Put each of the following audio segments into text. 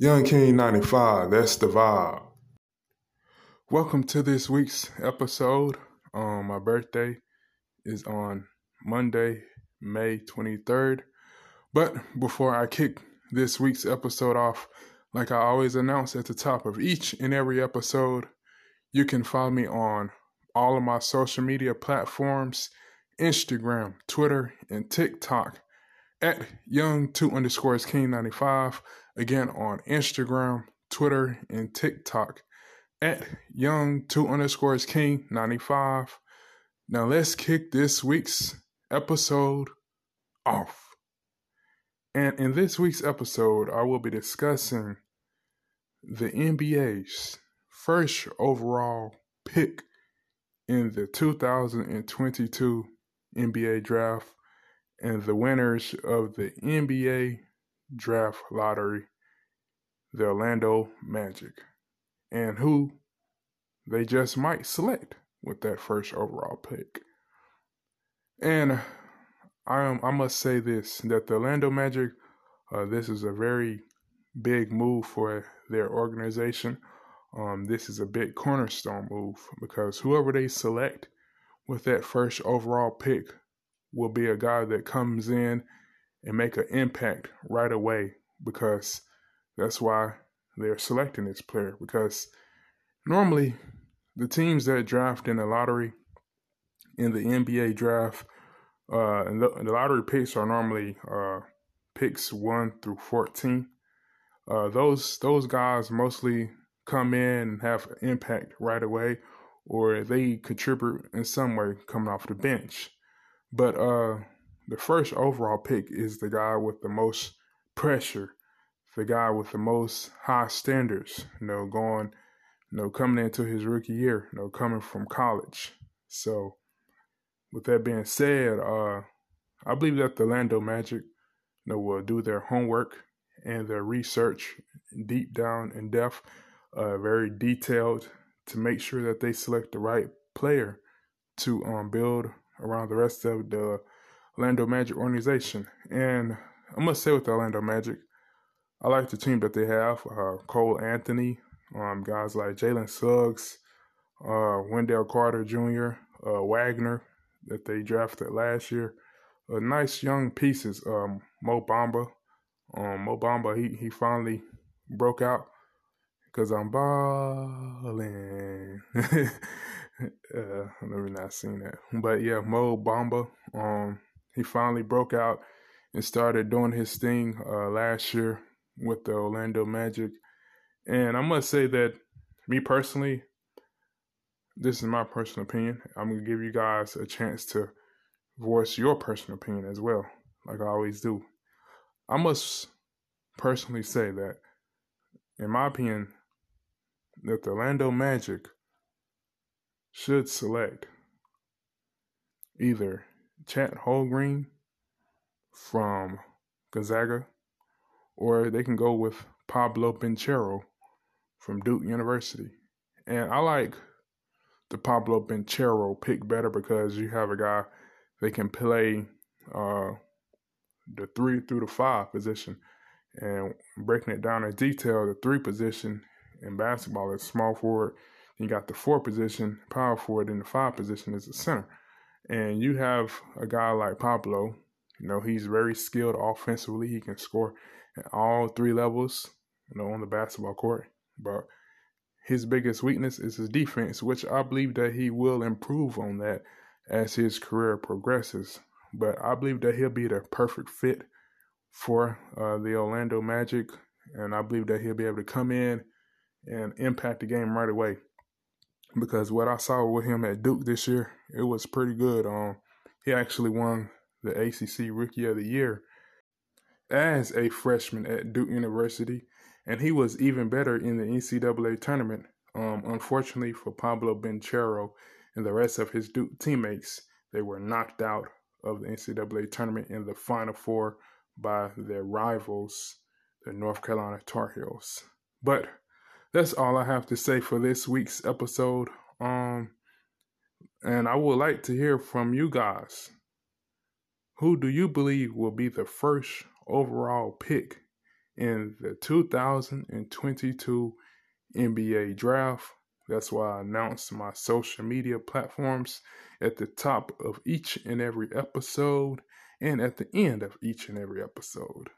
Young King 95, that's the vibe. Welcome to this week's episode. Um, my birthday is on Monday, May 23rd. But before I kick this week's episode off, like I always announce at the top of each and every episode, you can follow me on all of my social media platforms Instagram, Twitter, and TikTok at young2 underscores king 95. Again, on Instagram, Twitter, and TikTok at young2 underscores king 95. Now let's kick this week's episode off. And in this week's episode, I will be discussing the NBA's first overall pick in the 2022 NBA draft and the winners of the NBA draft lottery, the Orlando Magic, and who they just might select with that first overall pick. And I am, I must say this that the Orlando Magic, uh, this is a very big move for their organization. Um, this is a big cornerstone move because whoever they select with that first overall pick will be a guy that comes in and make an impact right away because that's why they're selecting this player because normally the teams that draft in the lottery in the NBA draft uh, the, lottery picks are normally uh, picks one through fourteen. Uh, those those guys mostly come in and have impact right away, or they contribute in some way coming off the bench. But uh, the first overall pick is the guy with the most pressure, the guy with the most high standards. You know, going, you know, coming into his rookie year, you know, coming from college. So, with that being said, uh, I believe that the Orlando Magic, you know, will do their homework and their research deep down in depth uh, very detailed to make sure that they select the right player to um, build around the rest of the Orlando Magic organization. And I must say with the Orlando Magic, I like the team that they have. Uh, Cole Anthony, um, guys like Jalen Suggs, uh, Wendell Carter Jr., uh, Wagner that they drafted last year. Uh, nice young pieces. Um, Mo Bamba, um, Mo Bamba, he he finally broke out Cause I'm balling. uh, I've never not seen that, but yeah, Mo Bamba. Um, he finally broke out and started doing his thing uh, last year with the Orlando Magic, and I must say that me personally, this is my personal opinion. I'm gonna give you guys a chance to voice your personal opinion as well, like I always do. I must personally say that, in my opinion, that the Orlando Magic should select either Chet Holmgren from Gonzaga, or they can go with Pablo Banchero from Duke University. And I like the Pablo Banchero pick better because you have a guy that can play uh, the three through the five position. And breaking it down in detail, the three position in basketball is small forward. You got the four position, power forward, and the five position is the center. And you have a guy like Pablo, you know, he's very skilled offensively. He can score at all three levels, you know, on the basketball court. But his biggest weakness is his defense, which I believe that he will improve on that as his career progresses. But I believe that he'll be the perfect fit for uh, the Orlando Magic, and I believe that he'll be able to come in and impact the game right away. Because what I saw with him at Duke this year, it was pretty good. Um, he actually won the ACC Rookie of the Year as a freshman at Duke University, and he was even better in the NCAA tournament. Um, unfortunately for Pablo Banchero and the rest of his Duke teammates, they were knocked out of the NCAA tournament in the Final Four by their rivals, the North Carolina Tar Heels. But that's all I have to say for this week's episode. Um, and I would like to hear from you guys. Who do you believe will be the first overall pick in the 2022 NBA draft. That's why I announced my social media platforms at the top of each and every episode and at the end of each and every episode.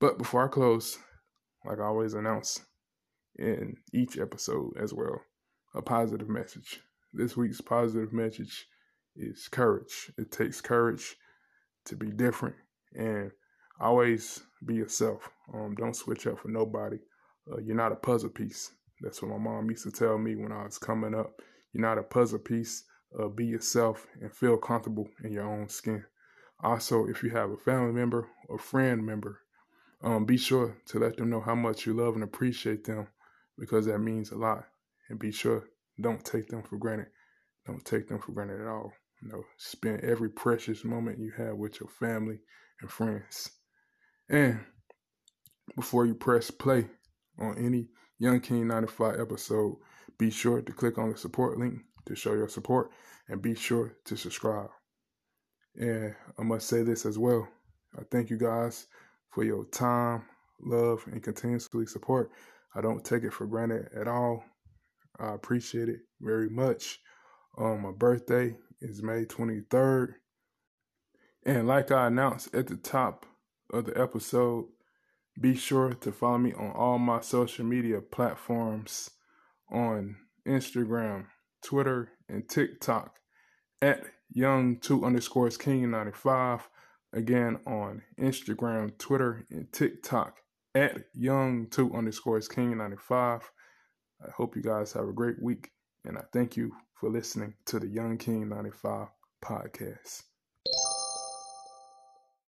But before I close, like I always announce in each episode as well, a positive message. This week's positive message is courage. It takes courage to be different and always be yourself. Um, don't switch up for nobody. Uh, you're not a puzzle piece. That's what my mom used to tell me when I was coming up. You're not a puzzle piece. Uh, be yourself and feel comfortable in your own skin. Also, if you have a family member or friend member, um, be sure to let them know how much you love and appreciate them because that means a lot. And be sure, don't take them for granted. Don't take them for granted at all. You know, spend every precious moment you have with your family and friends. And before you press play on any Young King 95 episode, be sure to click on the support link to show your support and be sure to subscribe. And I must say this as well. I thank you guys for your time, love, and continuously support. I don't take it for granted at all. I appreciate it very much. Um, my birthday is May 23rd. And like I announced at the top of the episode, be sure to follow me on all my social media platforms on Instagram, Twitter, and TikTok at young2 underscores king 95. Again on Instagram, Twitter, and TikTok at young2 underscores king 95. I hope you guys have a great week, and I thank you for listening to the Young King 95 podcast.